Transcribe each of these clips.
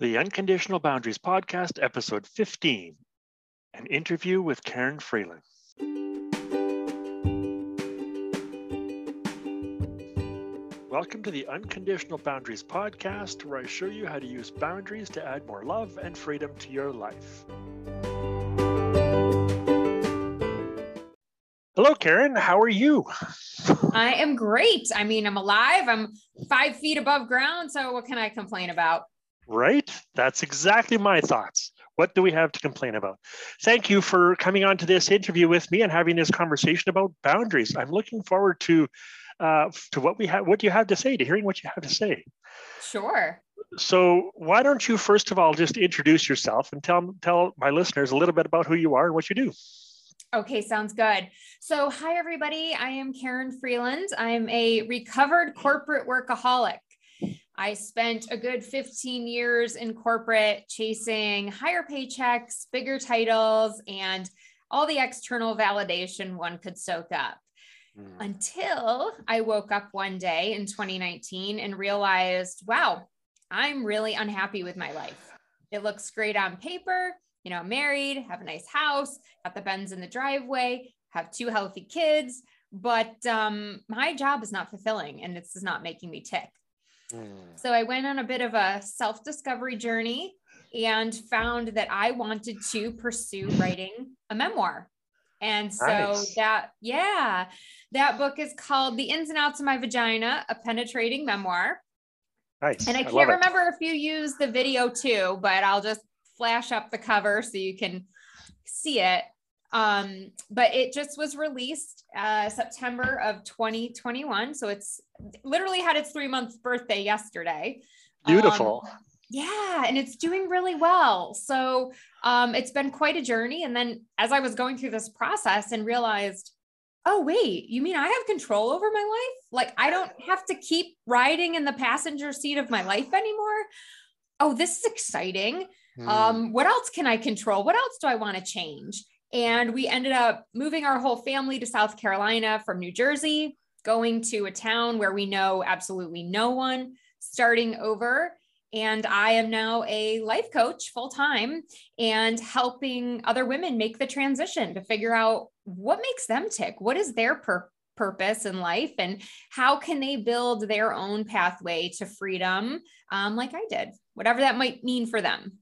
The Unconditional Boundaries Podcast, episode 15 An interview with Karin Freeland. Welcome to the Unconditional Boundaries Podcast, where I show you how to use boundaries to add more love and freedom to your life. Hello, Karin. How are you? I am great. I mean, I'm alive. I'm five feet above ground. So, what can I complain about? Right? That's exactly my thoughts. What do we have to complain about? Thank you for coming on to this interview with me and having this conversation about boundaries. I'm looking forward to uh, to what we have, what you have to say, to hearing what you have to say. Sure. So, why don't you first of all just introduce yourself and tell tell my listeners a little bit about who you are and what you do? Okay, sounds good. So, hi everybody. I am Karin Freeland. I'm a recovered corporate workaholic. I spent a good 15 years in corporate chasing higher paychecks, bigger titles, and all the external validation one could soak up. Mm. Until I woke up one day in 2019 and realized, wow, I'm really unhappy with my life. It looks great on paper. You know, married, have a nice house, got the Benz in the driveway, have two healthy kids, but um, my job is not fulfilling and this is not making me tick. So I went on a bit of a self discovery journey and found that I wanted to pursue writing a memoir. And so nice. that, yeah, that book is called The Ins and Outs of My Vagina, a penetrating memoir. Nice. And I can't I remember if you use the video too, but I'll just flash up the cover so you can see it. Um, but it just was released uh, September of 2021. So it's literally had its three month birthday yesterday. Beautiful. Um, yeah, and it's doing really well. So um, it's been quite a journey. And then as I was going through this process and realized, oh, wait, you mean I have control over my life? Like I don't have to keep riding in the passenger seat of my life anymore. Oh, this is exciting. Hmm. Um, what else can I control? What else do I want to change? And we ended up moving our whole family to South Carolina from New Jersey, going to a town where we know absolutely no one, starting over. And I am now a life coach full time and helping other women make the transition to figure out what makes them tick. What is their pur- purpose in life? And how can they build their own pathway to freedom, um, like I did, whatever that might mean for them.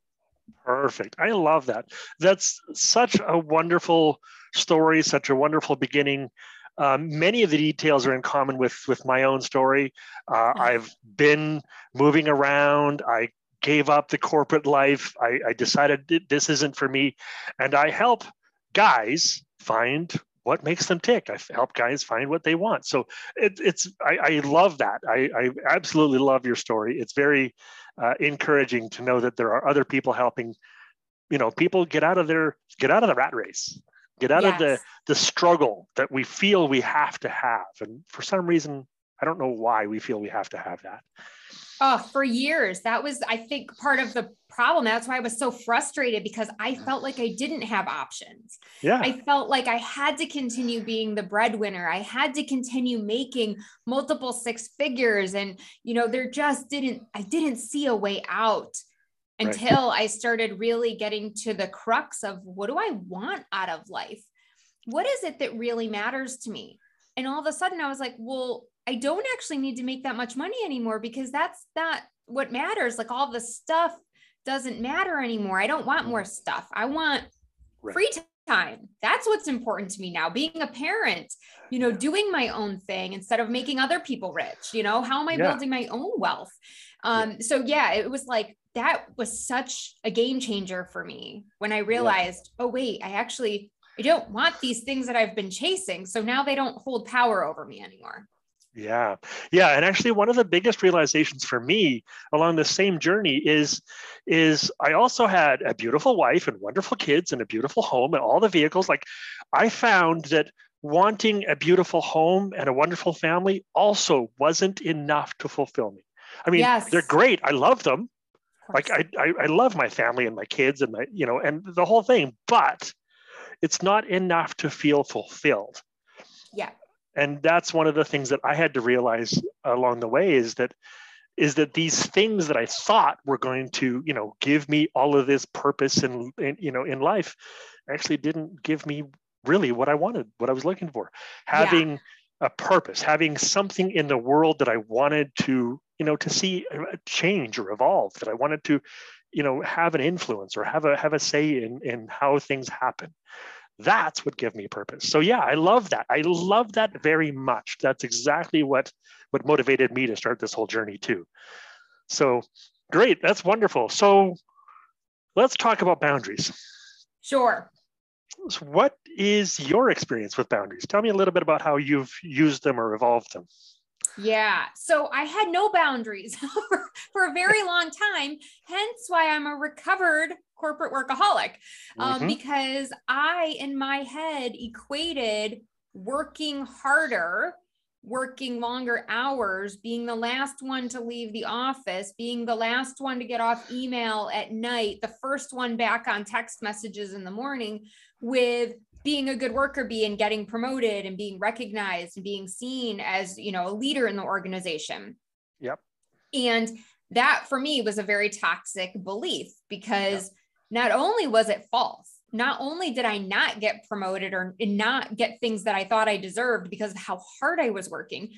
Perfect. I love that. That's such a wonderful story, such a wonderful beginning. Um, many of the details are in common with with my own story. Uh, I've been moving around. I gave up the corporate life. I, I decided this isn't for me, and I help guys find what makes them tick. I help guys find what they want. So it, it's I, I, love that. I, I absolutely love your story. It's very uh, encouraging to know that there are other people helping you know people get out of their get out of the rat race get out yes. of the the struggle that we feel we have to have and for some reason i don't know why we feel we have to have that oh for years that was i think part of the problem that's why i was so frustrated because i felt like i didn't have options yeah i felt like i had to continue being the breadwinner i had to continue making multiple six figures and you know there just didn't i didn't see a way out until right. I started really getting to the crux of what do I want out of life? What is it that really matters to me? And all of a sudden I was like, well, I don't actually need to make that much money anymore because that's not what matters. Like all the stuff doesn't matter anymore. I don't want more stuff. I want right. free time. That's what's important to me now. Being a parent, you know, doing my own thing instead of making other people rich. You know, how am I yeah. building my own wealth? Um, yeah. so yeah, it was like that was such a game changer for me when I realized, yeah. oh, wait, I actually I don't want these things that I've been chasing. So now they don't hold power over me anymore. Yeah. Yeah. And actually one of the biggest realizations for me along the same journey is is I also had a beautiful wife and wonderful kids and a beautiful home and all the vehicles. Like I found that wanting a beautiful home and a wonderful family also wasn't enough to fulfill me. I mean, yes. they're great. I love them like I, I, I love my family and my kids and my you know and the whole thing but it's not enough to feel fulfilled yeah and that's one of the things that i had to realize along the way is that is that these things that I thought were going to, you know, give me all of this purpose and, you know, in life actually didn't give me really what I wanted, what I was looking for. Having yeah. a purpose, having something in the world that I wanted to, you know, to see change or evolve, that I wanted to, you know, have an influence or have a have a say in in how things happen. That's what gave me purpose. So yeah, I love that. I love that very much. That's exactly what what motivated me to start this whole journey too. So great, that's wonderful. So let's talk about boundaries. Sure. So what is your experience with boundaries? Tell me a little bit about how you've used them or evolved them. Yeah. So I had no boundaries for, for a very long time, hence why I'm a recovered corporate workaholic. Um, mm-hmm. Because I, in my head, equated working harder working longer hours, being the last one to leave the office, being the last one to get off email at night, the first one back on text messages in the morning, with being a good worker bee and getting promoted and being recognized and being seen as you know a leader in the organization. Yep. And that for me was a very toxic belief because yep. not only was it false not only did i not get promoted or not get things that i thought i deserved because of how hard i was working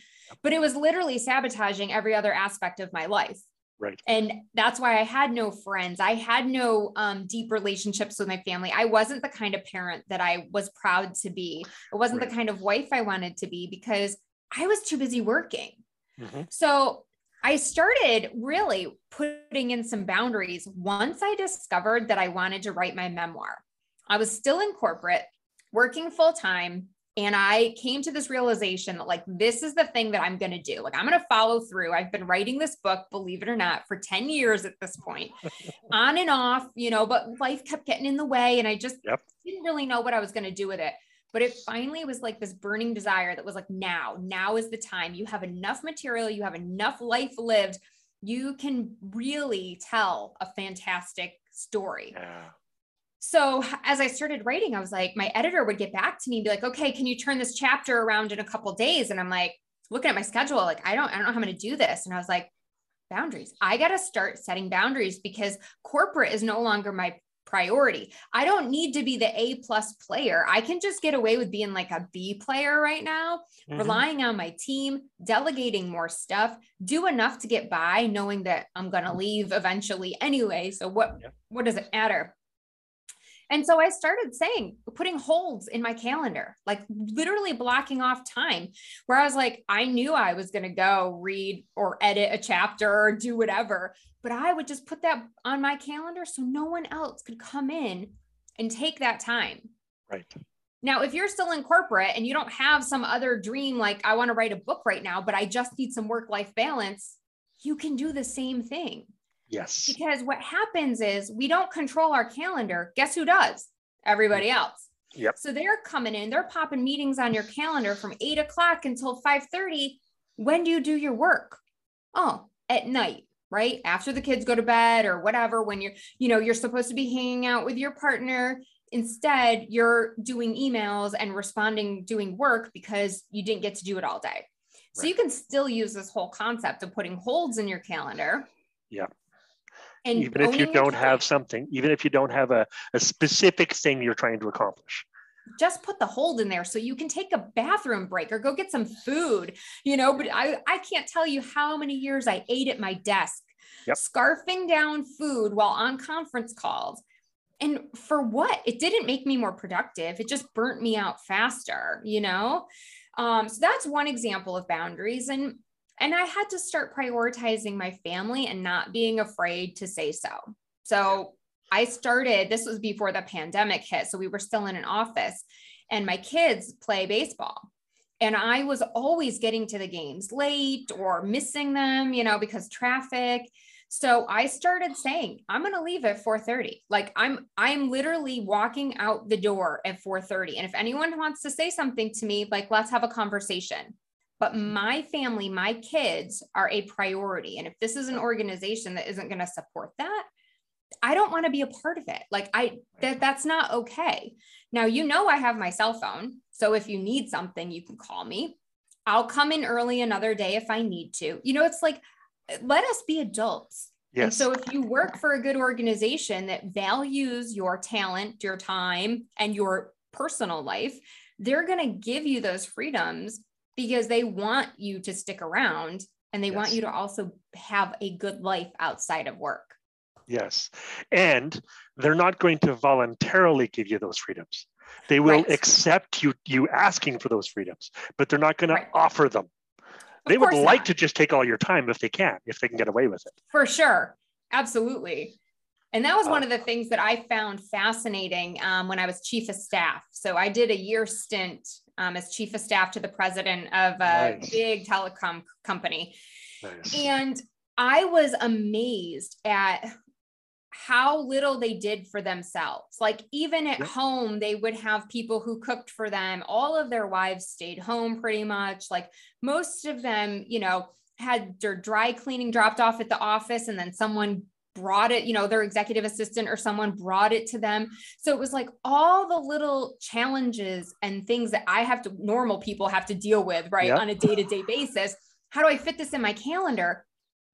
but it was literally sabotaging every other aspect of my life Right. And that's why I had no friends. I had no um, deep relationships with my family. I wasn't the kind of parent that I was proud to be. I wasn't right. the kind of wife I wanted to be because I was too busy working. Mm-hmm. So I started really putting in some boundaries once I discovered that I wanted to write my memoir. I was still in corporate, working full time, and I came to this realization that, like, this is the thing that I'm going to do. Like, I'm going to follow through. I've been writing this book, believe it or not, for 10 years at this point, on and off, you know, but life kept getting in the way. And I just yep. didn't really know what I was going to do with it. But it finally was like this burning desire that was like, now, now is the time. You have enough material, you have enough life lived. You can really tell a fantastic story. Yeah so as I started writing, I was like, my editor would get back to me and be like, okay, can you turn this chapter around in a couple days? And I'm like, looking at my schedule, like, I don't, I don't know how I'm going to do this. And I was like, boundaries. I got to start setting boundaries because corporate is no longer my priority. I don't need to be the A plus player. I can just get away with being like a B player right now, mm-hmm. relying on my team, delegating more stuff, do enough to get by, knowing that I'm going to leave eventually anyway. So what, yeah. what does it matter? And so I started saying, putting holds in my calendar, like literally blocking off time where I was like, I knew I was going to go read or edit a chapter or do whatever, but I would just put that on my calendar so no one else could come in and take that time. Right. Now, if you're still in corporate and you don't have some other dream, like I want to write a book right now, but I just need some work life balance, you can do the same thing. Yes. Because what happens is we don't control our calendar. Guess who does? Everybody mm. else. Yep. So they're coming in, they're popping meetings on your calendar from eight o'clock until 5:30. When do you do your work? Oh, at night, right? After the kids go to bed or whatever, when you're, you know, you're supposed to be hanging out with your partner. Instead, you're doing emails and responding, doing work because you didn't get to do it all day. So right. you can still use this whole concept of putting holds in your calendar. Yeah and even if you don't have something even if you don't have a, a specific thing you're trying to accomplish. Just put the hold in there so you can take a bathroom break or go get some food you know but i i can't tell you how many years i ate at my desk yep. scarfing down food while on conference calls. And for what? It didn't make me more productive. It just burnt me out faster you know? Um, so that's one example of boundaries. And and I had to start prioritizing my family and not being afraid to say so. So I started, this was before the pandemic hit. So we were still in an office, and my kids play baseball. And I was always getting to the games late or missing them, you know, because traffic. So I started saying, I'm going to leave at 4:30. Like I'm I'm literally walking out the door at 4:30. And if anyone wants to say something to me, like let's have a conversation but my family, my kids are a priority. And if this is an organization that isn't going to support that, I don't want to be a part of it. Like I that that's not okay. Now you know I have my cell phone. So if you need something, you can call me. I'll come in early another day if I need to. You know, it's like let us be adults. Yes. And so if you work for a good organization that values your talent, your time, and your personal life, they're going to give you those freedoms because they want you to stick around and they yes. want you to also have a good life outside of work. Yes. And they're not going to voluntarily give you those freedoms. They will right. accept you you asking for those freedoms, but they're not going right. to offer them. They would like not. to just take all your time if they can, if they can get away with it. For sure. Absolutely. And that was one uh, of the things that I found fascinating um, when I was chief of staff. So I did a year stint um, as chief of staff to the president of a nice. big telecom company. Nice. And I was amazed at how little they did for themselves. Like even at yep. home, they would have people who cooked for them. All of their wives stayed home pretty much. Like most of them, you know, had their dry cleaning dropped off at the office and then someone brought it, you know, their executive assistant or someone brought it to them. So it was like all the little challenges and things that I have to, normal people have to deal with, right, yep. on a day to day basis. How do I fit this in my calendar?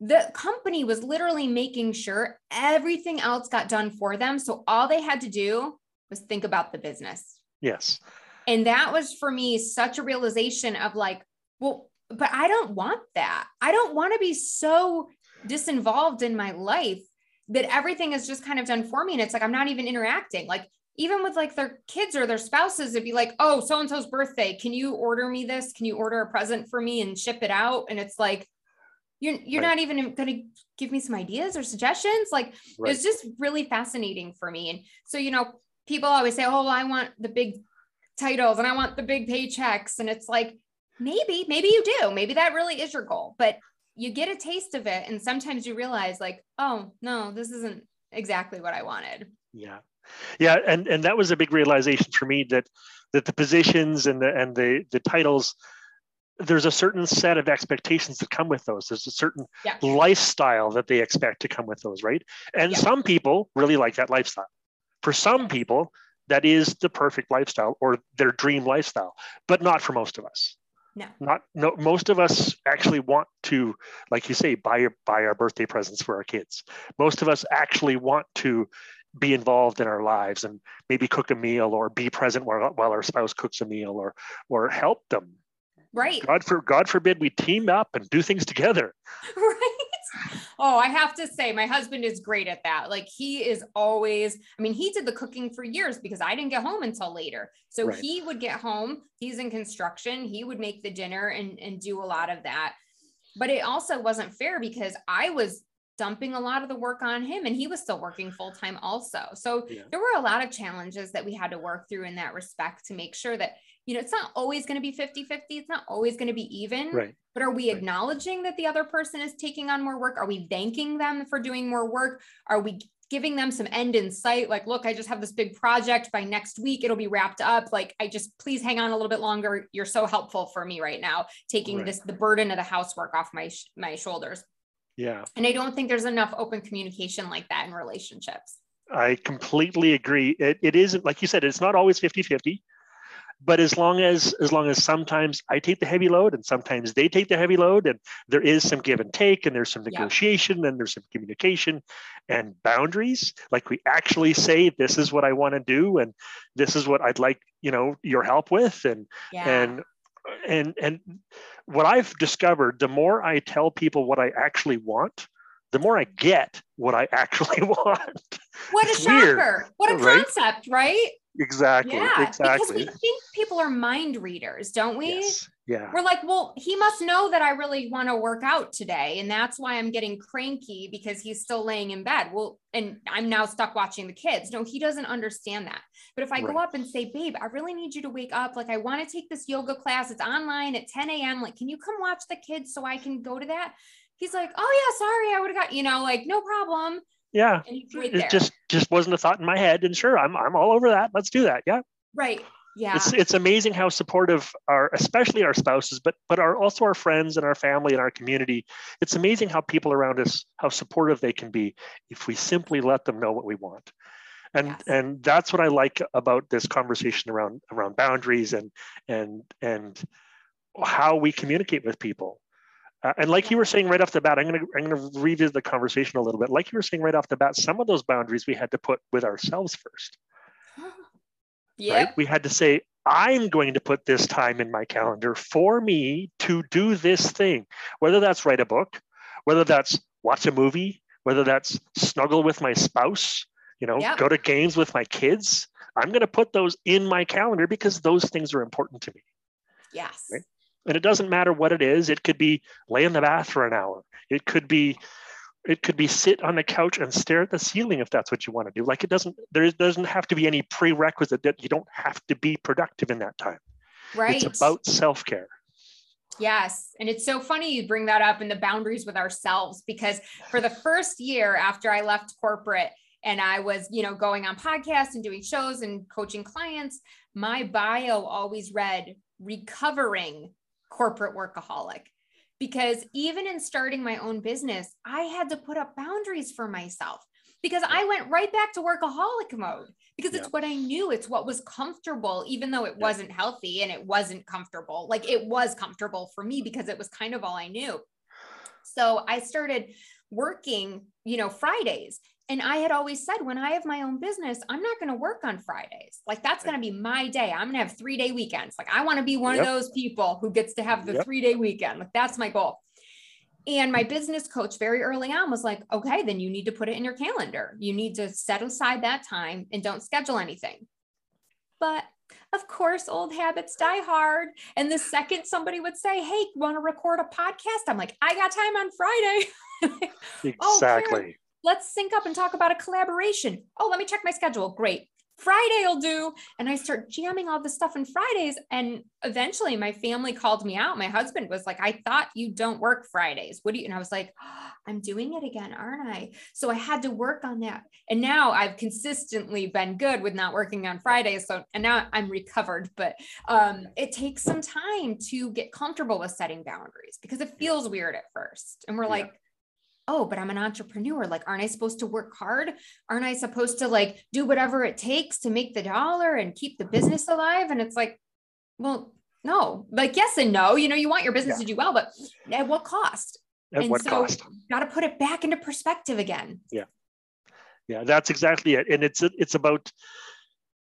the company was literally making sure everything else got done for them. So all they had to do was think about the business. Yes. And that was for me such a realization of like, well, but I don't want that. I don't want to be so disinvolved in my life that everything is just kind of done for me. And it's like, I'm not even interacting. Like, even with like their kids or their spouses, it'd be like, oh, so and so's birthday. Can you order me this? Can you order a present for me and ship it out? And it's like, you're you're right. not even going to give me some ideas or suggestions like right. it's just really fascinating for me and so you know people always say oh i want the big titles and i want the big paychecks and it's like maybe maybe you do maybe that really is your goal but you get a taste of it and sometimes you realize like oh no this isn't exactly what i wanted yeah yeah and and that was a big realization for me that that the positions and the and the the titles there's a certain set of expectations that come with those. There's a certain yeah. lifestyle that they expect to come with those, right? And yeah. some people really like that lifestyle. For some people, that is the perfect lifestyle or their dream lifestyle, but not for most of us. No. Not no most of us actually want to, like you say, buy buy our birthday presents for our kids. Most of us actually want to be involved in our lives and maybe cook a meal or be present while, while our spouse cooks a meal or or help them Right. God for God forbid we team up and do things together. Right. Oh, I have to say, my husband is great at that. Like he is always, I mean, he did the cooking for years because I didn't get home until later. So right. he would get home, he's in construction, he would make the dinner and, and do a lot of that. But it also wasn't fair because I was dumping a lot of the work on him and he was still working full time also. So yeah. there were a lot of challenges that we had to work through in that respect to make sure that you know, it's not always going to be 50 50. It's not always going to be even. Right. But are we right. acknowledging that the other person is taking on more work? Are we thanking them for doing more work? Are we giving them some end in sight? Like, look, I just have this big project. By next week, it'll be wrapped up. Like, I just please hang on a little bit longer. You're so helpful for me right now, taking right. this the burden of the housework off my my shoulders. Yeah. And I don't think there's enough open communication like that in relationships. I completely agree. It, it isn't, like you said, it's not always 50 50 but as long as as long as sometimes i take the heavy load and sometimes they take the heavy load and there is some give and take and there's some negotiation yeah. and there's some communication and boundaries like we actually say this is what i want to do and this is what i'd like you know your help with and yeah. and and and what i've discovered the more i tell people what i actually want the more I get what I actually want. What a shocker. Weird, what a right? concept, right? Exactly. Yeah, exactly. because we think people are mind readers, don't we? Yes. Yeah. We're like, well, he must know that I really want to work out today. And that's why I'm getting cranky because he's still laying in bed. Well, and I'm now stuck watching the kids. No, he doesn't understand that. But if I right. go up and say, babe, I really need you to wake up. Like, I want to take this yoga class. It's online at 10 a.m. Like, can you come watch the kids so I can go to that? He's like, oh, yeah, sorry. I would have got, you know, like, no problem yeah. It just just wasn't a thought in my head. And sure i'm i'm all over that. Let's do that. Yeah. Right. Yeah. It's it's amazing how supportive our especially our spouses but but our also our friends and our family and our community. It's amazing how people around us how supportive they can be if we simply let them know what we want. And yes. and that's what i like about this conversation around around boundaries and and and how we communicate with people Uh, and like you were saying right off the bat, I'm gonna I'm gonna revisit the conversation a little bit. Like you were saying right off the bat, some of those boundaries we had to put with ourselves first. Yeah. Right? We had to say, I'm going to put this time in my calendar for me to do this thing, whether that's write a book, whether that's watch a movie, whether that's snuggle with my spouse, you know, Yep. go to games with my kids. I'm going to put those in my calendar because those things are important to me. Yes. Right. And it doesn't matter what it is. It could be lay in the bath for an hour. It could be it could be sit on the couch and stare at the ceiling if that's what you want to do. Like it doesn't there doesn't have to be any prerequisite that you don't have to be productive in that time. Right. It's about self-care. Yes. And it's so funny you bring that up in the boundaries with ourselves because for the first year after I left corporate and I was, you know, going on podcasts and doing shows and coaching clients, my bio always read recovering corporate workaholic. Because even in starting my own business, I had to put up boundaries for myself because I went right back to workaholic mode because it's Yeah. what I knew. It's what was comfortable, even though it Yeah. wasn't healthy and it wasn't comfortable. Like it was comfortable for me because it was kind of all I knew. So I started working, you know, Fridays. And I had always said, when I have my own business, I'm not going to work on Fridays. Like that's going to be my day. I'm going to have three day weekends. Like I want to be one Yep. of those people who gets to have the Yep. three day weekend. Like that's my goal. And my business coach very early on was like, okay, then you need to put it in your calendar. You need to set aside that time and don't schedule anything. But of course, old habits die hard. And the second somebody would say, hey, want to record a podcast? I'm like, I got time on Friday. Oh, Karin. Let's sync up and talk about a collaboration. Oh, let me check my schedule. Great. Friday will do. And I start jamming all this stuff on Fridays. And eventually my family called me out. My husband was like, I thought you don't work Fridays. What do you? And I was like, "Oh, I'm doing it again, aren't I? So I had to work on that. And now I've consistently been good with not working on Fridays. So, and now I'm recovered, but um, it takes some time to get comfortable with setting boundaries because it feels weird at first. And we're Yeah. like, oh, but I'm an entrepreneur. Like, aren't I supposed to work hard? Aren't I supposed to like do whatever it takes to make the dollar and keep the business alive? And it's like, well, no, like, yes and no. You know, you want your business Yeah. to do well, but at what cost? At and what so, cost? got to put it back into perspective again. Yeah, Yeah, that's exactly it. And it's it's about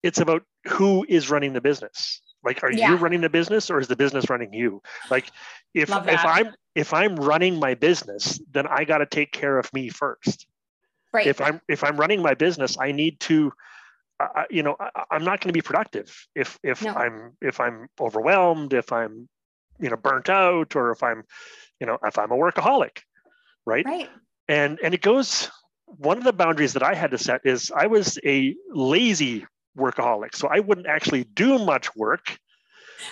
it's about who is running the business. Like, are Yeah. you running the business or is the business running you? Like, if if. I'm if I'm running my business, then I got to take care of me first. Right. If I'm if I'm running my business, I need to, uh, you know, I, I'm not going to be productive if if No. I'm if I'm overwhelmed, if I'm, you know, burnt out, or if I'm, you know, if I'm a workaholic, right? right. and and it goes one of the boundaries that i had to set is i was a lazy workaholic so i wouldn't actually do much work Right.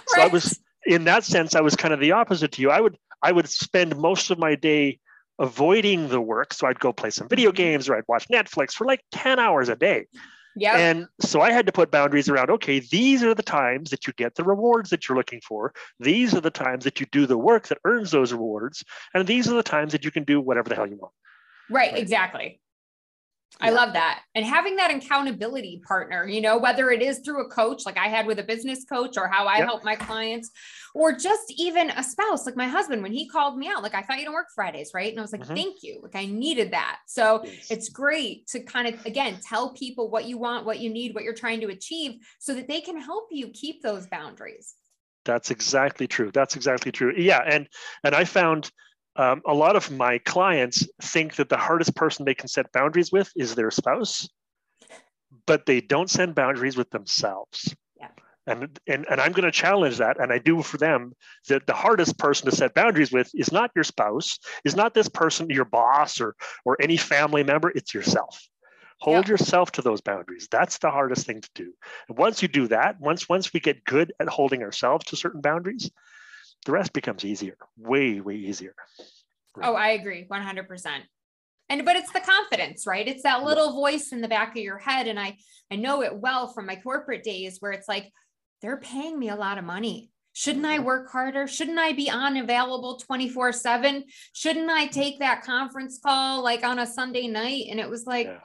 so i was in that sense i was kind of the opposite to you i would i would spend most of my day avoiding the work so i'd go play some video mm-hmm. games or i'd watch netflix for like 10 hours a day Yeah. and so i had to put boundaries around okay these are the times that you get the rewards that you're looking for these are the times that you do the work that earns those rewards and these are the times that you can do whatever the hell you want Right, Right. exactly. I Yeah. love that. And having that accountability partner, you know, whether it is through a coach like I had with a business coach or how I Yep. help my clients, or just even a spouse like my husband when he called me out, like, I thought you don't work Fridays, right? And I was like, Mhm. thank you. Like, I needed that. So Yes. it's great to kind of, again, tell people what you want, what you need, what you're trying to achieve so that they can help you keep those boundaries. That's exactly true. That's exactly true. Yeah, and and I found um, a lot of my clients think that the hardest person they can set boundaries with is their spouse, but they don't set boundaries with themselves. Yeah. And and and I'm going to challenge that, and I do for them that the hardest person to set boundaries with is not your spouse, is not this person, your boss, or or any family member. It's yourself. Hold Yeah. yourself to those boundaries. That's the hardest thing to do. And once you do that, once once we get good at holding ourselves to certain boundaries, the rest becomes easier, way way easier. Oh, I agree 100%. And but it's the confidence, right? It's that little voice in the back of your head and I I know it well from my corporate days where it's like they're paying me a lot of money. Shouldn't I mm-hmm. work harder? Shouldn't I be on available 24/7? Shouldn't I mm-hmm. take that conference call like on a Sunday night and it was like Yeah.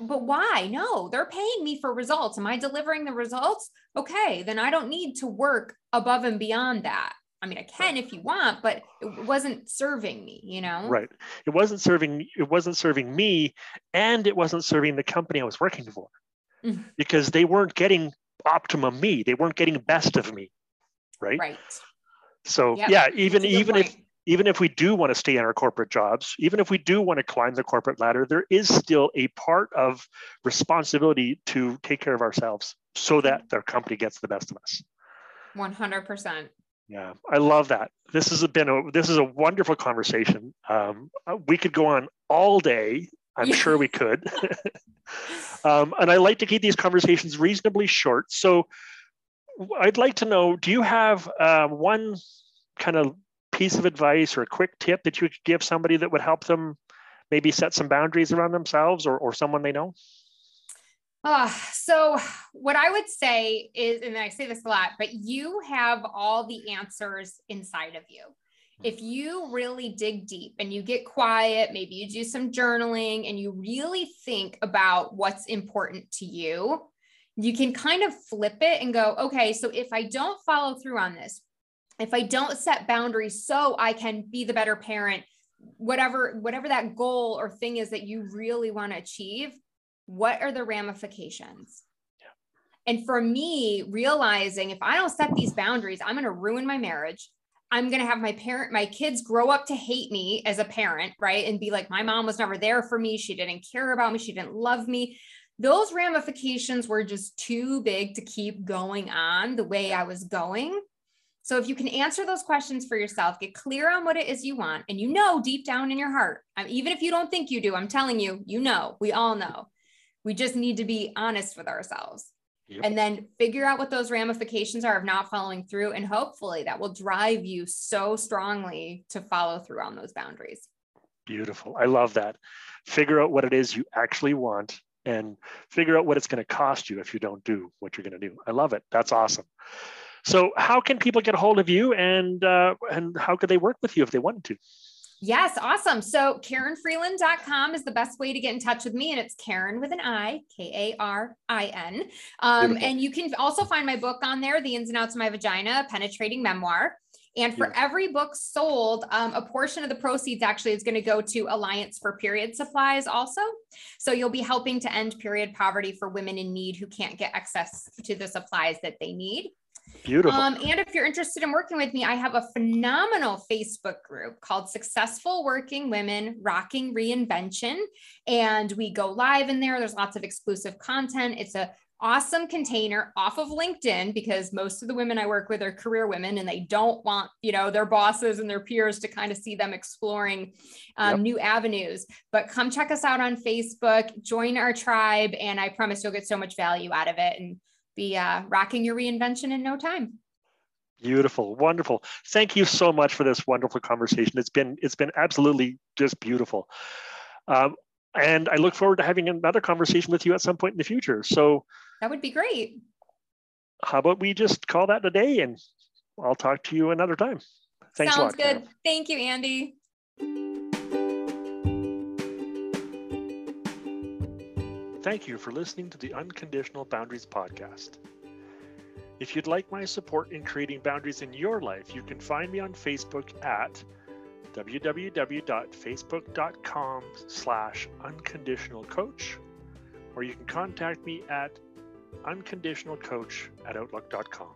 But why? No, they're paying me for results. Am I delivering the results? Okay, then I don't need to work above and beyond that. I mean, I can if you want, but it wasn't serving me, you know? Right. It wasn't serving, it wasn't serving me and it wasn't serving the company I was working for mm-hmm. because they weren't getting optimum me. They weren't getting best of me. Right. Right. So yep. yeah, even, even point. if, even if we do want to stay in our corporate jobs, even if we do want to climb the corporate ladder, there is still a part of responsibility to take care of ourselves so that their company gets the best of us. 100%. Yeah, I love that. This has been a this is a wonderful conversation. Um, uh, we could go on all day. I'm yeah. sure we could. um, and I like to keep these conversations reasonably short. So I'd like to know: Do you have uh, one kind of piece of advice or a quick tip that you could give somebody that would help them maybe set some boundaries around themselves or, or someone they know? Uh, so what I would say is, and I say this a lot, but you have all the answers inside of you. If you really dig deep and you get quiet, maybe you do some journaling and you really think about what's important to you, you can kind of flip it and go, okay, so if I don't follow through on this, if I don't set boundaries so I can be the better parent, whatever whatever that goal or thing is that you really want to achieve, what are the ramifications? And for me, realizing if I don't set these boundaries, I'm going to ruin my marriage. I'm going to have my parent, my kids grow up to hate me as a parent, right? And be like, my mom was never there for me. She didn't care about me. She didn't love me. Those ramifications were just too big to keep going on the way I was going. So if you can answer those questions for yourself, get clear on what it is you want, and you know deep down in your heart, um, even if you don't think you do, I'm telling you, you know, we all know we just need to be honest with ourselves yep. and then figure out what those ramifications are of not following through. And hopefully that will drive you so strongly to follow through on those boundaries. Beautiful. I love that. Figure out what it is you actually want and figure out what it's going to cost you if you don't do what you're going to do. I love it. That's awesome. So, how can people get a hold of you, and uh, and how could they work with you if they wanted to? Yes, awesome. So KarinFreeland.com is the best way to get in touch with me. And it's Karen with an I, K A R I N. Um, and you can also find my book on there, The Ins and Outs of My Vagina, a Penetrating Memoir. And for yeah. every book sold, um, a portion of the proceeds actually is going to go to Alliance for Period Supplies also. So you'll be helping to end period poverty for women in need who can't get access to the supplies that they need. Beautiful. Um, and if you're interested in working with me, I have a phenomenal Facebook group called Successful Working Women Rocking Reinvention. And we go live in there. There's lots of exclusive content. It's a awesome container off of LinkedIn because most of the women I work with are career women and they don't want, you know, their bosses and their peers to kind of see them exploring um, yep. new avenues. But come check us out on Facebook, join our tribe, and I promise you'll get so much value out of it. And be uh, rocking your reinvention in no time. Beautiful, wonderful. Thank you so much for this wonderful conversation. It's been it's been absolutely just beautiful. Um, and I look forward to having another conversation with you at some point in the future. So that would be great. How about we just call that a day and I'll talk to you another time. Thanks Sounds lot. good. Thank you, Andy. Thank you for listening to the Unconditional Boundaries podcast. If you'd like my support in creating boundaries in your life, you can find me on Facebook at www.facebook.com slash unconditionalcoach, or you can contact me at unconditionalcoach at outlook.com.